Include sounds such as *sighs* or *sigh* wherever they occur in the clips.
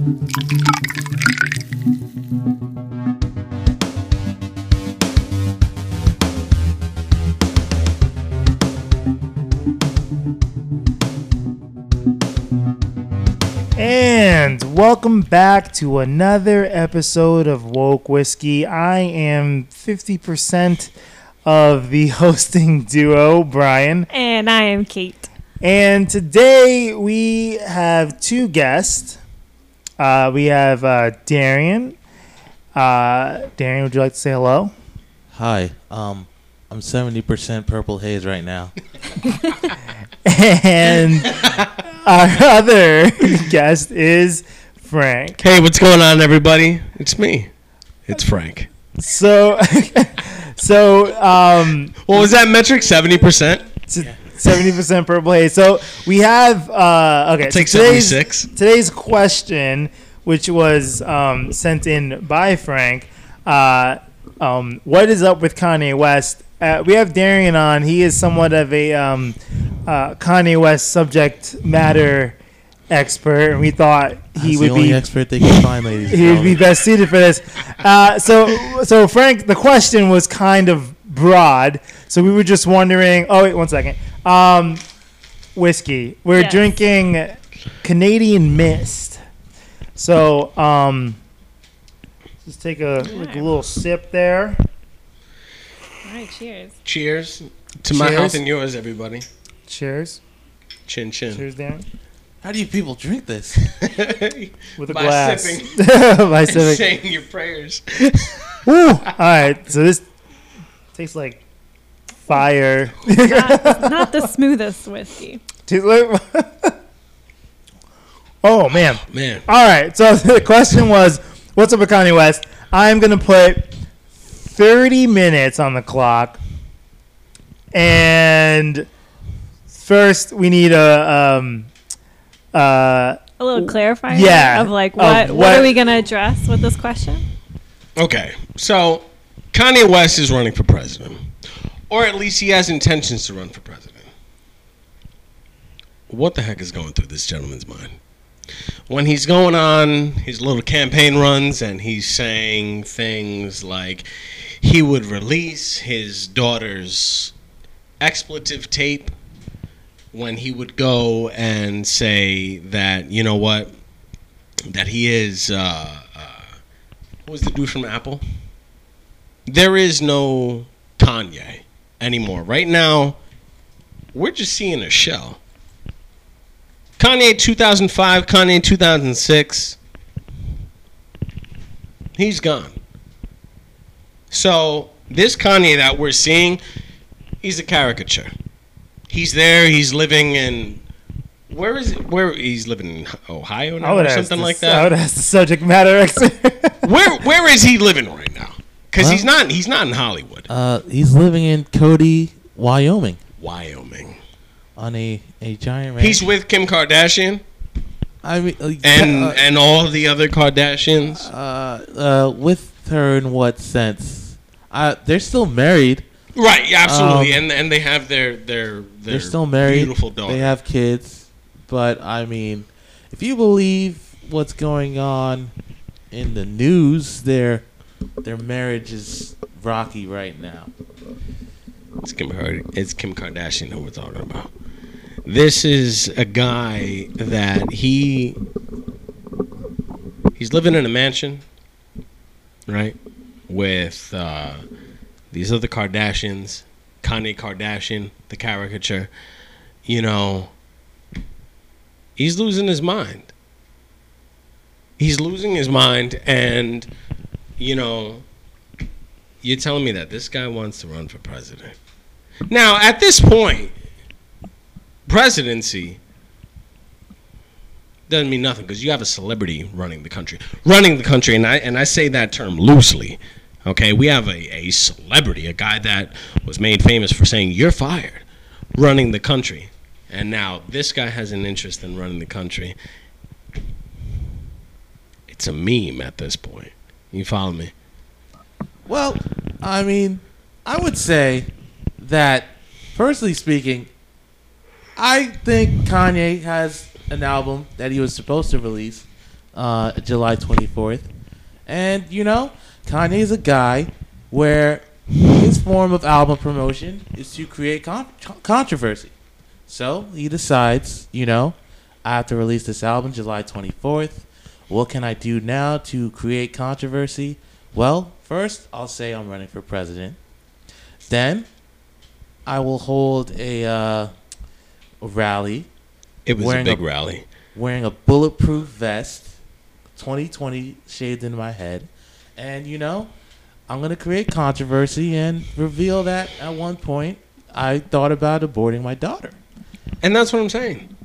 And welcome back to another episode of Woke Whiskey. I am 50% of the *laughs* hosting duo, Brian. And I am Kate. And today we have two guests. Uh, we have uh, Darian. Uh, Darian, would you like to say hello? Hi. Um, I'm 70% purple haze right now. *laughs* And our other guest is Frank. Hey, what's going on, everybody? It's me. It's Frank. So, *laughs* so um, What was that metric? Seventy percent. Seventy percent purple haze. So we have uh, okay. Take so today's, 76. Today's question, which was um, sent in by Frank, uh, um, what is up with Kanye West? Uh, we have Darian on. He is somewhat of a um, uh, Kanye West subject matter expert, and we thought he He's would the only be expert they can find, ladies *laughs* he would be best suited for this. Uh, so, so Frank, the question was kind of broad. So we were just wondering. Oh wait, one second. Um, whiskey. We're Yes. drinking Canadian Mist. So, um, just take a, like a little sip there. All right, cheers. Cheers to my Cheers. health and yours, everybody. Cheers. Chin chin. Cheers, Dan. How do you people drink this? *laughs* With a By glass. sipping. *laughs* By sipping. Saying your prayers. Woo! All right. So this tastes like fire. Not, not the smoothest whiskey. *laughs* Oh man. *sighs* Man, All right. So *laughs* the question was, what's up with Kanye West? I'm gonna put 30 minutes on the clock, and first we need a um uh A little clarifying Yeah, of like of what, what what- are we gonna address with this question? okay. So Kanye West is running for president, or at least he has intentions to run for president. What the heck is going through this gentleman's mind? When he's going on his little campaign runs and he's saying things like he would release his daughter's expletive tape when he would go and say that you know what that he is uh, uh, what was the dude from Apple? There is no Kanye anymore. Right now, we're just seeing a shell. Kanye 2005, Kanye 2006, he's gone. So, this Kanye that we're seeing, he's a caricature. He's there, he's living in where is it? Where he's living in Ohio now or something the- like I that. would ask the subject matter expert. Where where is he living right now? Because Huh? he's not he's not in Hollywood, Uh, he's living in Cody, Wyoming, Wyoming. on a, a giant ranch. He's with Kim Kardashian I mean, uh, and uh, and all the other Kardashians. uh, uh, with her in what sense? Uh, they're still married. Right, yeah, absolutely. Um, and and they have their their their They're still married. beautiful daughter. They have kids, but I mean, if you believe what's going on in the news, their their marriage is rocky right now. It's Kim, it's Kim Kardashian who we're talking about. This is a guy that he he's living in a mansion, right, with uh, these other Kardashians, Kanye Kardashian, the caricature. You know, he's losing his mind. He's losing his mind, and you know, you're telling me that this guy wants to run for president. Now, at this point, presidency doesn't mean nothing because you have a celebrity running the country. Running the country, and I and I say that term loosely. Okay, we have a, a celebrity, a guy that was made famous for saying you're fired, running the country. And now this guy has an interest in running the country. It's a meme at this point. You follow me? Well, I mean, I would say that, personally speaking, I think Kanye has an album that he was supposed to release uh, July 24th. And, you know, Kanye is a guy where his form of album promotion is to create con- controversy. So he decides, you know, I have to release this album July 24th. What can I do now to create controversy? Well, first, I'll say I'm running for president. Then, I will hold a, uh, a rally It was a big a- rally. wearing a bulletproof vest, 2020 shaved in my head, and you know, I'm gonna create controversy and reveal that at one point I thought about aborting my daughter. And that's what I'm saying.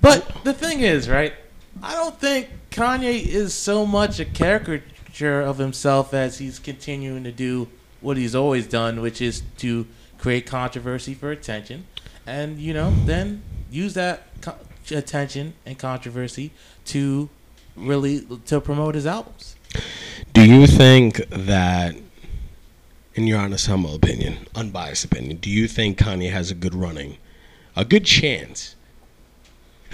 But the thing is, right? I don't think Kanye is so much a caricature of himself as he's continuing to do what he's always done, which is to create controversy for attention, and you know, then use that co- attention and controversy to really to promote his albums. Do you think that, in your honest, humble opinion, unbiased opinion, do you think Kanye has a good running, a good chance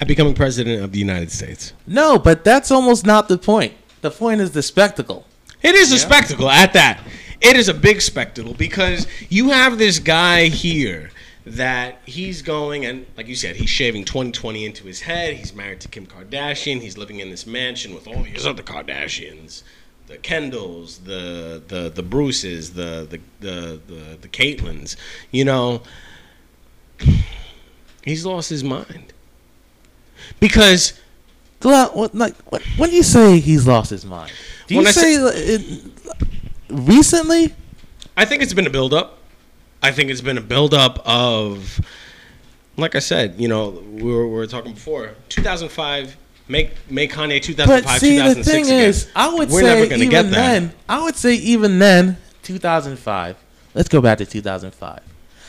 at becoming president of the United States? No, but that's almost not the point. The point is the spectacle. It is a spectacle at that. It is a big spectacle because you have this guy here that he's going and like you said, he's shaving 2020 into his head. He's married to Kim Kardashian. He's living in this mansion with all these other Kardashians, the Kendalls, the the the Bruces, the the the the, the Caitlins. You know, *sighs* he's lost his mind because what, like, what, when do you say he's lost his mind, do you When I say, it, recently? I think it's been a buildup. I think it's been a buildup of, like I said, you know, we were, we were talking before, 2005, make make Kanye 2005, But see, the 2006 thing again. is, I would We're say even get that. then, I would say even then, 2005. Let's go back to 2005.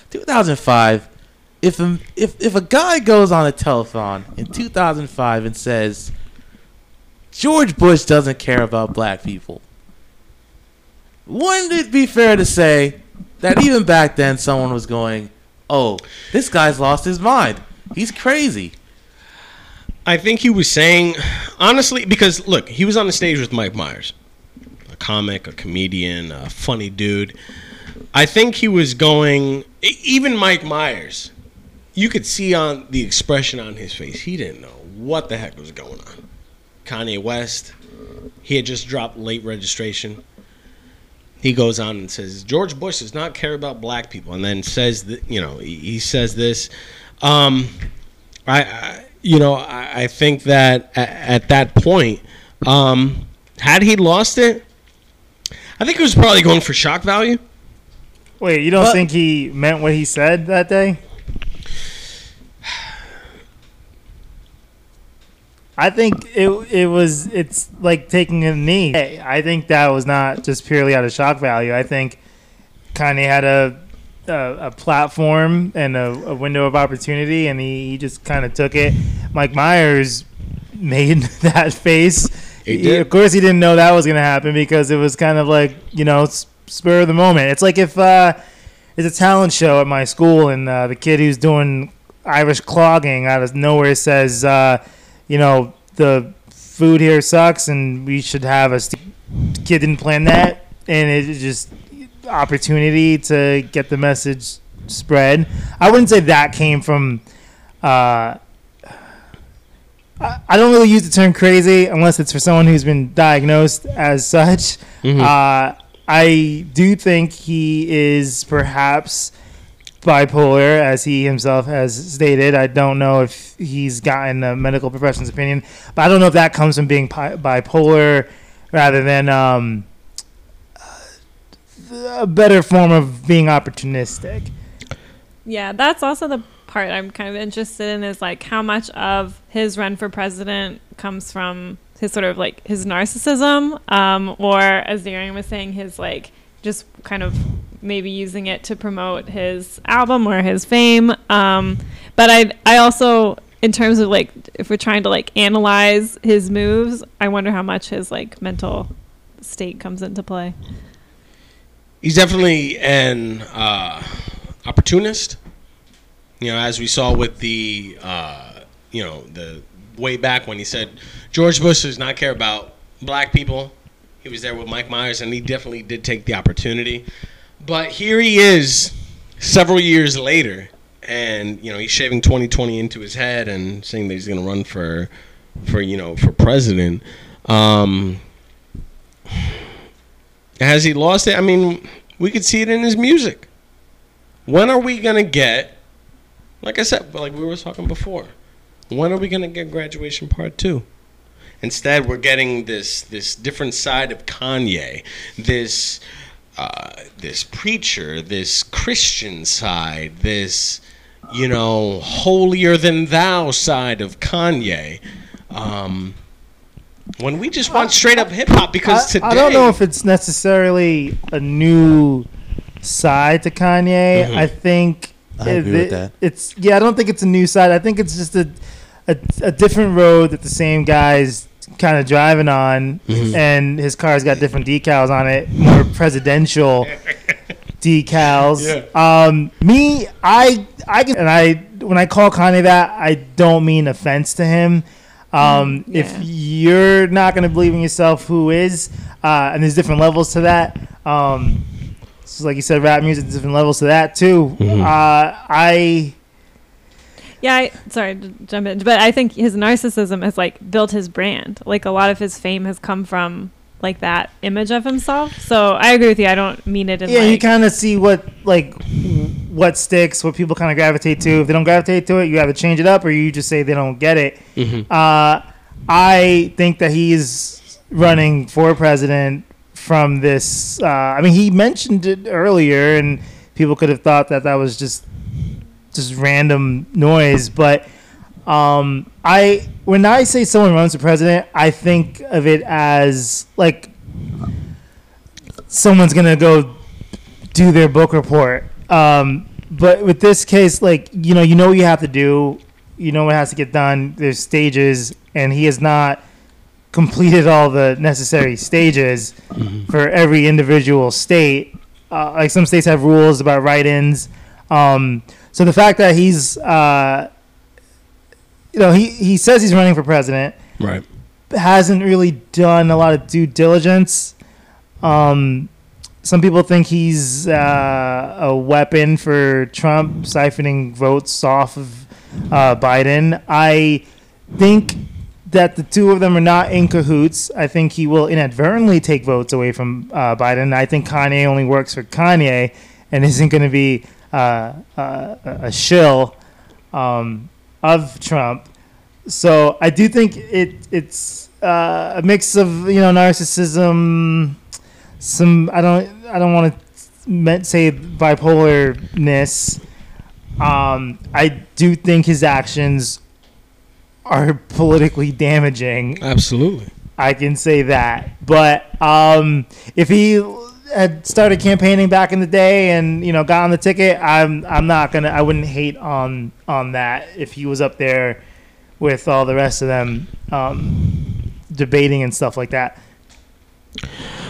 2005. If a, if if a guy goes on a telephone in 2005 and says George Bush doesn't care about black people, wouldn't it be fair to say that even back then someone was going, "Oh, this guy's lost his mind. He's crazy." I think he was saying, honestly, because look, he was on the stage with Mike Myers, a comic, a comedian, a funny dude. I think he was going, even Mike Myers, you could see on the expression on his face, he didn't know what the heck was going on. Kanye West, he had just dropped late registration. He goes on and says, George Bush does not care about black people, and then says that, you know, he, he says this. Um, I, I you know, I, I think that at, at that point, um, had he lost it, I think he was probably going for shock value. Wait, you don't But- think he meant what he said that day? I think it it was it's like taking a knee. I think that was not just purely out of shock value. I think Kanye had a a, a platform and a, a window of opportunity, and he, he just kind of took it. Mike Myers made *laughs* that face. He did. Of course, he didn't know that was going to happen because it was kind of like you know spur of the moment. It's like if uh, there's a talent show at my school, and uh, the kid who's doing Irish clogging out of nowhere says, uh, you know, the food here sucks, and we should have a. St- kid didn't plan that, and it just opportunity to get the message spread. I wouldn't say that came from. Uh, I I don't really use the term crazy unless it's for someone who's been diagnosed as such. Uh, I do think he is perhaps bipolar, as he himself has stated. I don't know if he's gotten a medical professional's opinion, but I don't know if that comes from being pi- bipolar rather than um, a better form of being opportunistic. Yeah, that's also the part I'm kind of interested in is like how much of his run for president comes from his sort of like his narcissism, um, or as Darian was saying, his like just kind of maybe using it to promote his album or his fame. Um, but I I also in terms of like if we're trying to like analyze his moves, I wonder how much his like mental state comes into play. He's definitely an uh, opportunist. You know, as we saw with the, uh, you know, the way back when he said George Bush does not care about black people. He was there with Mike Myers, and he definitely did take the opportunity. But here he is, several years later, and you know he's shaving 2020 into his head and saying that he's going to run for, for you know, for president. Um, has he lost it? I mean, we could see it in his music. When are we gonna get? Like I said, like we were talking before, when are we gonna get graduation part two? Instead, we're getting this this different side of Kanye, this uh, this preacher, this Christian side, this you know holier than thou side of Kanye. Um, when we just want straight up hip hop, because I, today I don't know if it's necessarily a new side to Kanye. Mhm. I think I it- agree with that. It's yeah. I don't think it's a new side. I think it's just a a, a different road that the same guys kind of driving on, Mhm. and his car's got different decals on it, more presidential *laughs* decals. Um, me, I, I can, and I when I call Kanye that, I don't mean offense to him. Um, Mm, If you're not going to believe in yourself, who is? Uh, and there's different levels to that. Um, so like you said, rap music, different levels to that too. Mhm. Uh, I Yeah, I, sorry to jump in, but I think his narcissism has like built his brand. Like a lot of his fame has come from like that image of himself. So I agree with you. I don't mean it in yeah, you kind of see what like what sticks, what people kind of gravitate to. If they don't gravitate to it, you either change it up or you just say they don't get it. Mhm. Uh, I think that he's running for president from this. Uh, I mean, he mentioned it earlier, and people could have thought that that was just just random noise. But um, I, when I say someone runs for president, I think of it as like someone's gonna go do their book report. Um, but with this case, like you know, you know what you have to do. You know what has to get done. There's stages, and he has not completed all the necessary stages for every individual state. Uh, like some states have rules about write-ins. Um, so the fact that he's, uh, you know, he, he says he's running for president, Right. hasn't really done a lot of due diligence. Um, some people think he's uh, a weapon for Trump, siphoning votes off of uh, Biden. I think that the two of them are not in cahoots. I think he will inadvertently take votes away from uh, Biden. I think Kanye only works for Kanye and isn't going to be a shill um, of Trump. So I do think it it's uh, a mix of you know narcissism, some I don't I don't want to say bipolarness. Um, I do think his actions are politically damaging. Absolutely. I can say that. But um, if he had started campaigning back in the day and you know got on the ticket, I'm I'm not gonna I wouldn't hate on on that if he was up there with all the rest of them um, debating and stuff like that.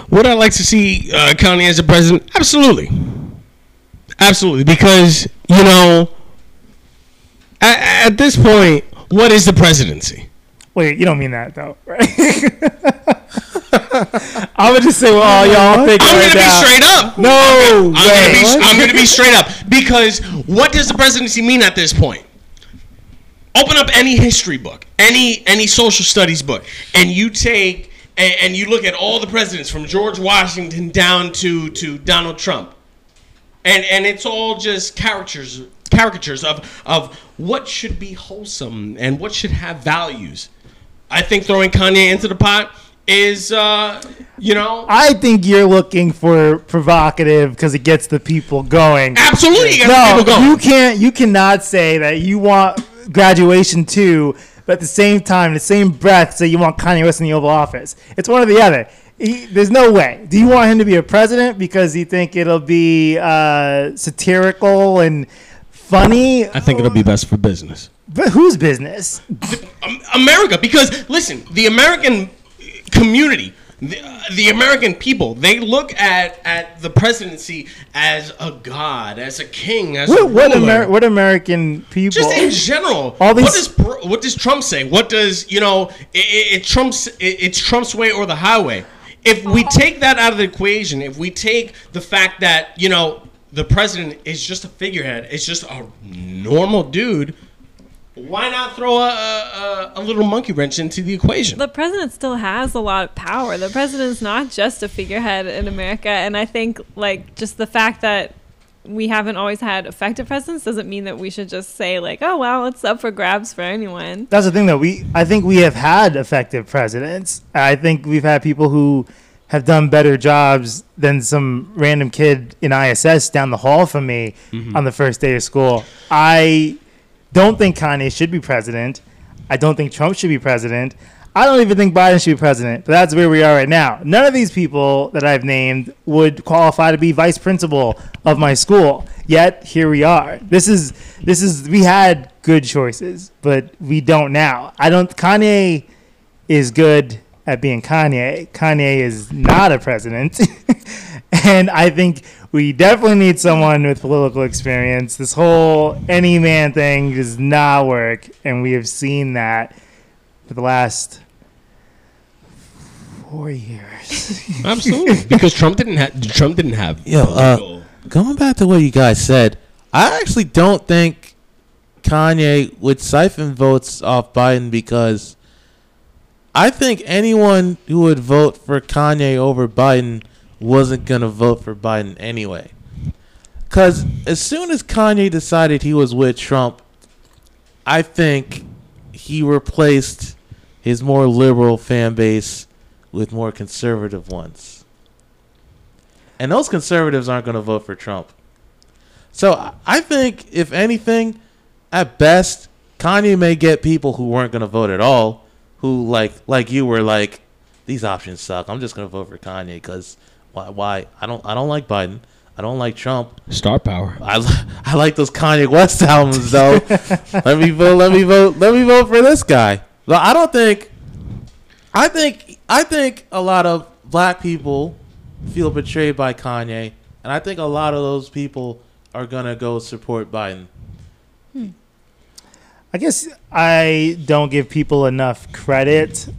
Would I like to see uh, Kanye as a president? Absolutely. Absolutely. Because, you know, at, at this point, what is the presidency? Wait, you don't mean that though, right? *laughs* I would just say what all oh y'all think I'm right going to be straight up. No I'm going to be. I'm going to be straight up. Because what does the presidency mean at this point? Open up any history book, any any social studies book, and you take and, and you look at all the presidents from George Washington down to to Donald Trump, and and it's all just caricatures caricatures of of what should be wholesome and what should have values. I think throwing Kanye into the pot is, uh, you know, I think you're looking for provocative because it gets the people going. absolutely. You No, people going. you can't. You cannot say that you want graduation too, but at the same time, the same breath, say you want Kanye West in the Oval Office. It's one or the other. He, there's no way. Do you want him to be a president because you think it'll be uh, satirical and funny? I think it'll be best for business. But whose business? Um, America, because listen, the American community the, the American people they look at at the presidency as a god, as a king, as a What, what, ruler. Amer- what American people? just in general. All these- what does what does Trump say? What does you know? It, it, it Trump's it, it's Trump's way or the highway. If we uh-huh. take that out of the equation, if we take the fact that you know the president is just a figurehead, it's just a normal dude. Why not throw a, a, a little monkey wrench into the equation? the president still has a lot of power. The president's not just a figurehead in America, and I think like just the fact that we haven't always had effective presidents doesn't mean that we should just say like, oh well, it's up for grabs for anyone. That's the thing, though. We I think we have had effective presidents. I think we've had people who have done better jobs than some random kid in ISS down the hall from me mm-hmm. on the first day of school. I don't think Kanye should be president. I don't think Trump should be president. I don't even think Biden should be president. But that's where we are right now. None of these people that I've named would qualify to be vice principal of my school. Yet here we are. This is this is we had good choices, but we don't now. I don't Kanye is good at being Kanye. Kanye is not a president. *laughs* and I think we definitely need someone with political experience. This whole any man thing does not work, and we have seen that for the last four years. *laughs* Absolutely, because Trump didn't have Trump didn't have. Yo, uh, going back to what you guys said, I actually don't think Kanye would siphon votes off Biden because I think anyone who would vote for Kanye over Biden wasn't going to vote for Biden anyway. Because as soon as Kanye decided he was with Trump, I think he replaced his more liberal fan base with more conservative ones. And those conservatives aren't going to vote for Trump. So I- think, if anything, at best, Kanye may get people who weren't going to vote at all, who like like you were like, these options suck. I'm just going to vote for Kanye because why? Why? I don't I don't like Biden. I don't like Trump. Star power. I, *laughs* I like those Kanye West albums though. *laughs* let me vote. Let me vote. Let me vote for this guy. But I don't think. I think. I think a lot of black people feel betrayed by Kanye, and I think a lot of those people are gonna go support Biden. Hmm. I guess I don't give people enough credit.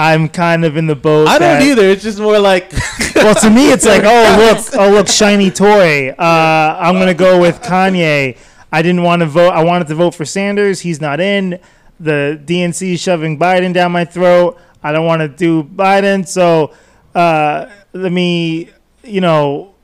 I'm kind of in the boat. I don't that- either. It's just more like. *laughs* well, to me, it's like, oh look, oh look, shiny toy. Uh, I'm gonna go with Kanye. I didn't want to vote. I wanted to vote for Sanders. He's not in. The DNC is shoving Biden down my throat. I don't want to do Biden. So uh, let me, you know,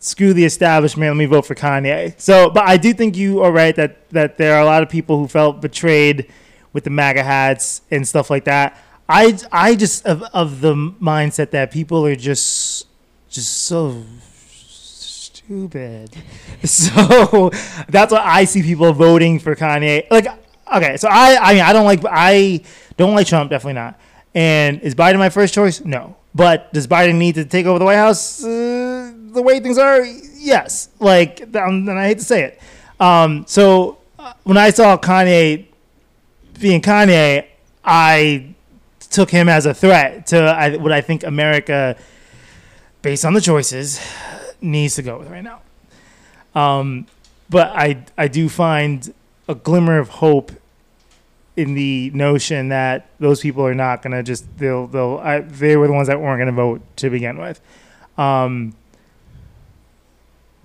screw the establishment. Let me vote for Kanye. So, but I do think you are right that that there are a lot of people who felt betrayed with the MAGA hats and stuff like that. I I just of of the mindset that people are just just so stupid. *laughs* So that's why I see people voting for Kanye. Like, okay, so I I mean I don't like I don't like Trump, definitely not. And is Biden my first choice? No. But does Biden need to take over the White House? Uh, the way things are, yes. Like, um, and I hate to say it. Um, so uh, when I saw Kanye being Kanye, I took him as a threat to I, what I think America, based on the choices, needs to go with right now. Um, but I I do find a glimmer of hope in the notion that those people are not gonna just they'll they'll I, they were the ones that weren't gonna vote to begin with. Um,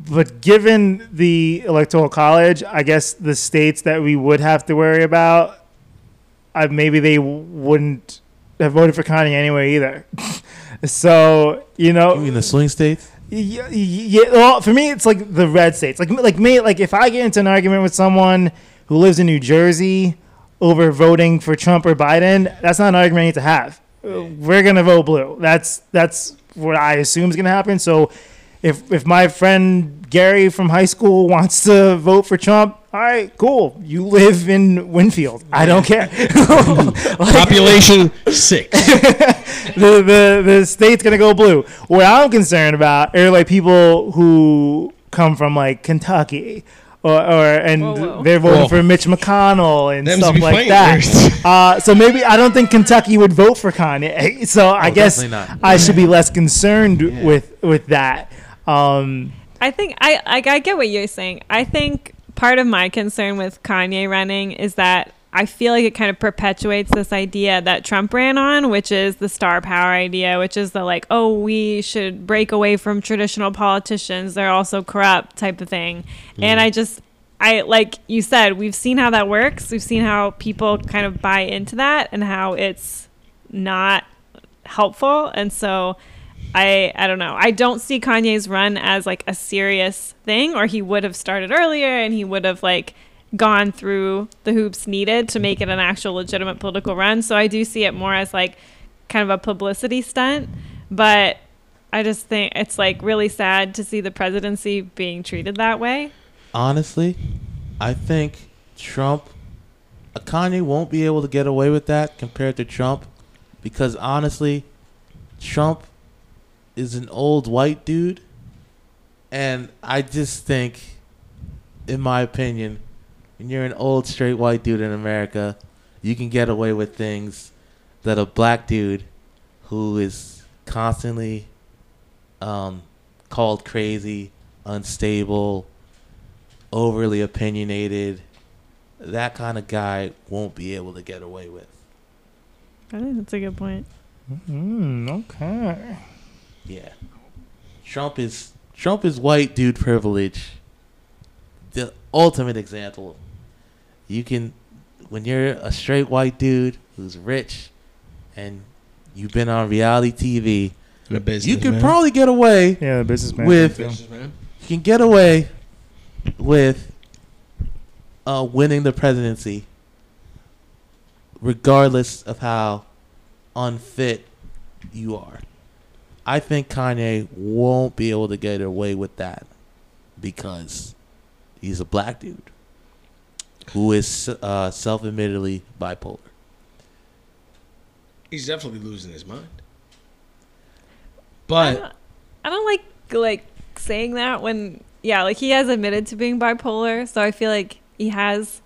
but given the electoral college, I guess the states that we would have to worry about, maybe they wouldn't have voted for Kanye anyway either. *laughs* so you know, You mean the swing states? yeah, yeah. Well, for me, it's like the red states. Like, like me, like if I get into an argument with someone who lives in New Jersey over voting for Trump or Biden, that's not an argument I need to have. We're gonna vote blue. That's that's what I assume is gonna happen. So, if if my friend Gary from high school wants to vote for Trump, all right, cool. You live in Winfield. I don't care. *laughs* Like- Population six. *laughs* the, the the state's gonna go blue. What I'm concerned about are like people who come from like Kentucky or, or and Whoa, whoa. they're voting Whoa. for Mitch McConnell and Them's stuff like fighting that. words. *laughs* Uh, so maybe I don't think Kentucky would vote for Kanye. So I Oh, guess not. I should be less concerned Yeah. with with that. Um, I think I like I get what you're saying. I think part of my concern with Kanye running is that I feel like it kind of perpetuates this idea that Trump ran on, which is the star power idea, which is the like, oh, we should break away from traditional politicians. They're also corrupt type of thing. Mm-hmm. And I just I like you said, we've seen how that works. We've seen how people kind of buy into that and how it's not helpful. And so I I don't know. I don't see Kanye's run as like a serious thing or he would have started earlier and he would have like gone through the hoops needed to make it an actual legitimate political run. So I do see it more as like kind of a publicity stunt, but I just think it's like really sad to see the presidency being treated that way. honestly, I think Trump, uh, Kanye won't be able to get away with that compared to Trump, because honestly, Trump is an old white dude, and I just think, in my opinion, when you're an old straight white dude in America, you can get away with things that a black dude who is constantly um, called crazy, unstable, overly opinionated, that kind of guy won't be able to get away with. I think that's a good point. mm, okay. Yeah. Trump is Trump is white dude privilege. The ultimate example. You can when you're a straight white dude who's rich and you've been on reality TV, business, you could man. probably get away Yeah, the businessman. With- too. Businessman. you can get away with uh, winning the presidency, regardless of how unfit you are. I think Kanye won't be able to get away with that because he's a black dude who is uh, self-admittedly bipolar. He's definitely losing his mind. I But don't, I don't like like saying that when yeah, like he has admitted to being bipolar, so I feel like he has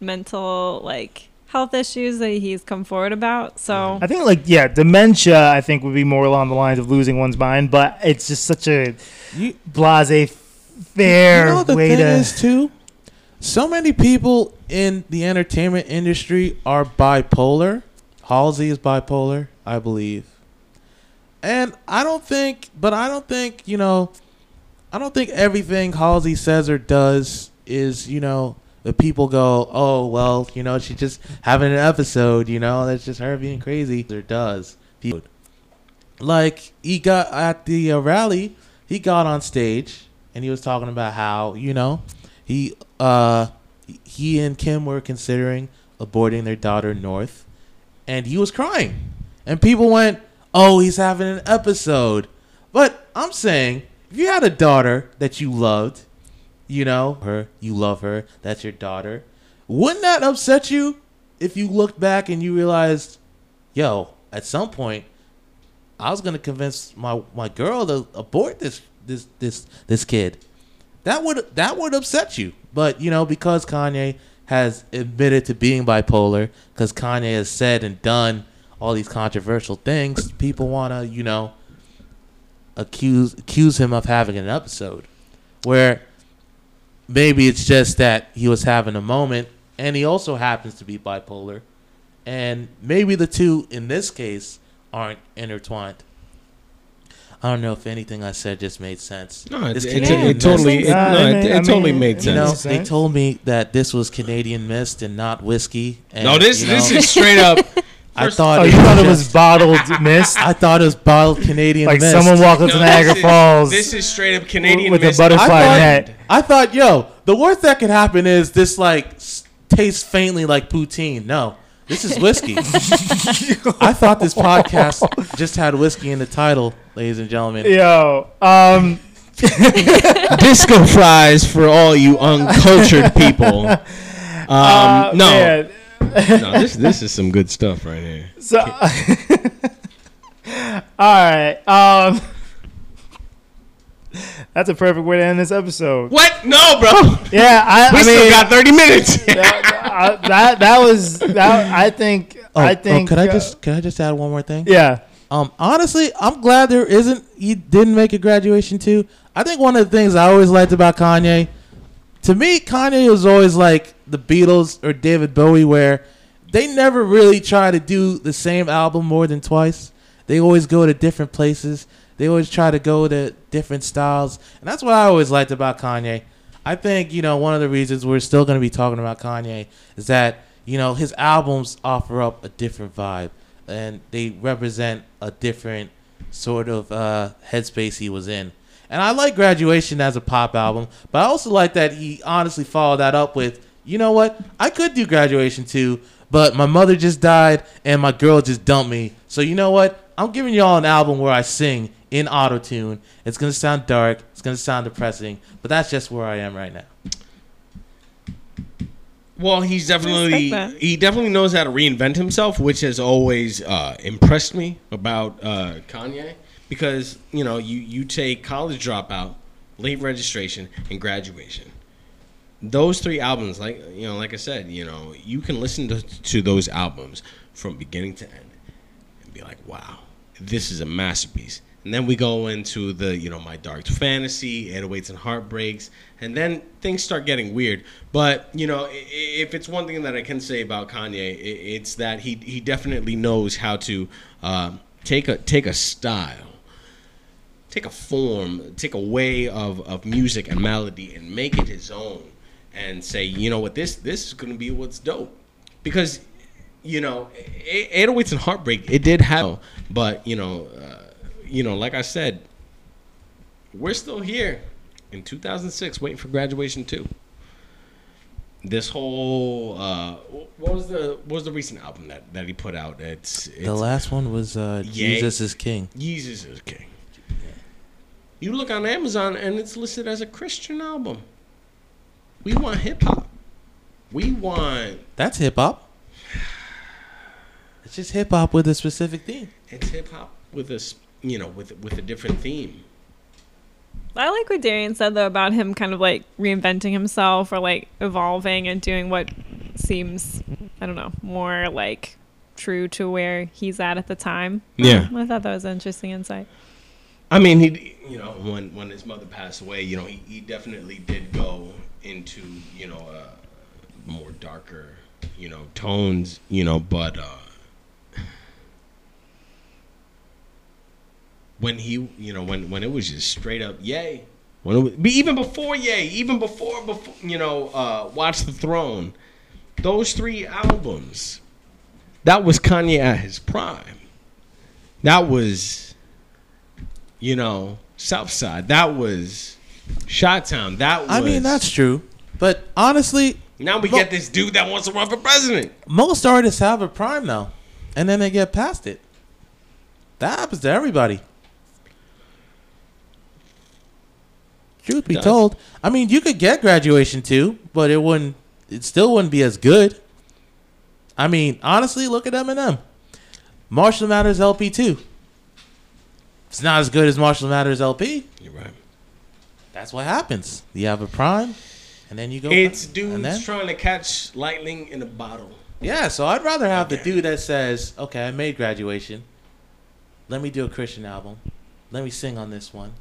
mental like health issues that he's come forward about. So I think like yeah, dementia. I think would be more along the lines of losing one's mind, but it's just such a You, blase, fair You know the way thing to. is too. So many people in the entertainment industry are bipolar. Halsey is bipolar, I believe. And I don't think, but I don't think you know, I don't think everything Halsey says or does is you know the people go, oh well, you know she's just having an episode, you know that's just her being crazy. Or does. Like he got at the uh, rally, he got on stage and he was talking about how you know he uh he and Kim were considering aborting their daughter North, and he was crying, and people went, "Oh, he's having an episode," but I'm saying if you had a daughter that you loved, you know her, you love her, that's your daughter, wouldn't that upset you if you looked back and you realized, yo, at some point. I was gonna convince my, my girl to abort this this this this kid that would that would upset you. But you know, because Kanye has admitted to being bipolar, because Kanye has said and done all these controversial things, people want to you know accuse accuse him of having an episode where maybe it's just that he was having a moment, and he also happens to be bipolar, and maybe the two in this case aren't intertwined. I don't know if anything I said just made sense. no, it, This it, it totally, it, Uh, no, it, mean- it totally mean, made you You know, sense. they told me that this was Canadian mist and not whiskey. And, no, this you this is straight up. *laughs* I thought Oh, it you thought it was bottled *laughs* mist? I thought it was bottled Canadian like mist. someone walked up No, to Niagara this is- Falls This is straight up Canadian with a mist. I butterfly thought, net. I thought, yo, the worst that could happen is this like s- tastes faintly like poutine. No, this is whiskey. *laughs* I thought this podcast just had whiskey in the title, ladies and gentlemen. Yo, um, *laughs* disco fries for all you uncultured people. Um, uh, no, man. *laughs* no, this this is some good stuff right here. So, *laughs* all right. Um, *laughs* That's a perfect way to end this episode. What? No, bro. Yeah, I, We I still mean, got 30 minutes. that, uh, that that was that. I think. Oh, I think. Oh, could I uh, just could I just add one more thing? yeah. Um, honestly, I'm glad there isn't. He didn't make a graduation too. I think one of the things I always liked about Kanye, to me, Kanye was always like the Beatles or David Bowie, where they never really try to do the same album more than twice. They always go to different places. They always try to go to different styles, and that's what I always liked about Kanye. I think you know one of the reasons we're still going to be talking about Kanye is that you know his albums offer up a different vibe and they represent a different sort of uh, headspace he was in. And I like Graduation as a pop album, but I also like that he honestly followed that up with, you know what? I could do Graduation too, but my mother just died and my girl just dumped me. So you know what? I'm giving y'all an album where I sing in auto tune. It's gonna sound dark. It's gonna sound depressing, but that's just where I am right now. Well, he's definitely he definitely knows how to reinvent himself, which has always uh, impressed me about uh, Kanye. Because you know, you you take college dropout, late registration, and graduation. Those three albums, like you know, like I said, you know, you can listen to, to those albums from beginning to end and be like, wow, this is a masterpiece. And then we go into the, you know, my dark fantasy, 808s and heartbreaks, and then things start getting weird. But you know, if it's one thing that I can say about Kanye, it's that he he definitely knows how to um, take a take a style, take a form, take a way of, of music and melody, and make it his own, and say, you know what, this this is gonna be what's dope, because you know, 808s and heartbreak, it did have, but you know, uh, you know, like I said, we're still here in 2006, waiting for graduation too. This whole uh, what was the what was the recent album that, that he put out? It's, it's The last one was uh, Yeah. Jesus is King. Jesus is King. You look on Amazon and it's listed as a Christian album. We want hip hop. We want That's hip hop. It's just hip hop with a specific theme. it's hip hop with a s- you know with with a different theme. I like what Darian said though about him kind of like reinventing himself or like evolving and doing what seems I don't know more like true to where he's at at the time. Yeah. I thought that was an interesting insight. I mean, he, you know, when when his mother passed away, you know, he, he definitely did go into, you know, uh, more darker, you know, tones, you know, but uh, when he, you know, when when it was just straight up yay, when it was, even before yay, even before before, you know, uh, Watch the Throne, those three albums, that was Kanye at his prime. That was you know, Southside. That was Shot Town. That was. I mean, that's true. But honestly, now we Mo- get this dude that wants to run for president. most artists have a prime though, and then they get past it. That happens to everybody. Truth be does. told, I mean, you could get graduation too, but it wouldn't. It still wouldn't be as good. I mean, honestly, look at Eminem. Marshall Mathers LP two. It's not as good as Marshall Mathers LP. You're right. That's what happens. You have a prime, and then you go. It's and dudes then- trying to catch lightning in a bottle. Yeah, so I'd rather have the dude that says, "Okay, I made graduation. Let me do a Christian album. Let me sing on this one."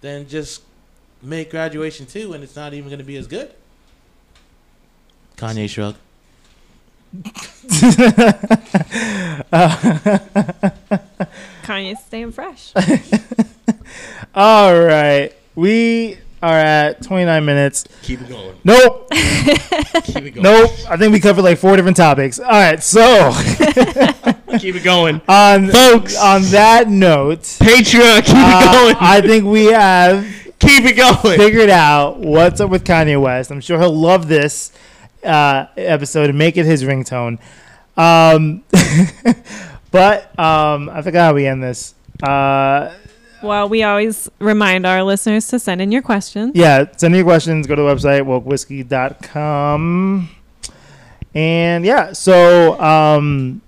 Than just make graduation too, and it's not even going to be as good. Kanye shrug. Kanye's staying fresh. *laughs* All right, we are at 29 minutes. Keep it going. Nope, *laughs* Keep it going. nope. I think we covered like four different topics. All right, so *laughs* Keep it going. on Folks. on that note, Patreon. Keep uh, it going. I think we have Keep it going. figured out what's up with Kanye West. I'm sure he'll love this uh, episode and make it his ringtone. Um, *laughs* but um, I forgot how we end this. Uh, well, we always remind our listeners to send in your questions. yeah, send me your questions. Go to the website, wokewhiskey.com. And yeah, so um,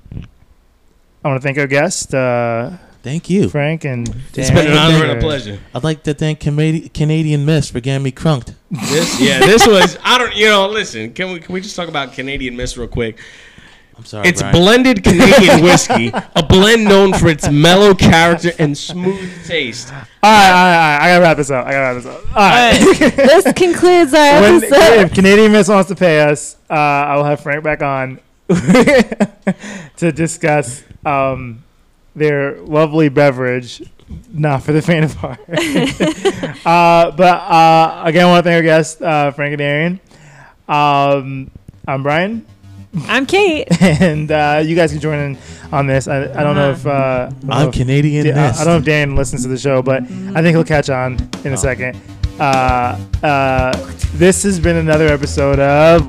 I want to thank our guest, uh, Thank you. Frank and It's been an honor and a pleasure. I'd like to thank Canadi- Canadian Mist for getting me crunked. This, yeah, this was. I don't. You know, listen. Can we can we just talk about Canadian Mist real quick? I'm sorry. It's Brian. blended Canadian whiskey, a blend known for its mellow character and smooth taste. All right, all right, all right. I gotta wrap this up. I gotta wrap this up. All right. *laughs* this concludes our when, episode. if Canadian Mist wants to pay us, uh, I will have Frank back on *laughs* to discuss um, their lovely beverage. Not for the faint of heart. *laughs* uh, but uh, again, I want to thank our guests, uh, Frank and Darian. Um, I'm Brian, I'm Kate. *laughs* and uh, you guys can join in on this. I, I don't know if uh, I don't know I'm if- Canadian I I don't know if Dan listens to the show, but I think he'll catch on in a Oh. second. Uh, uh, this has been another episode of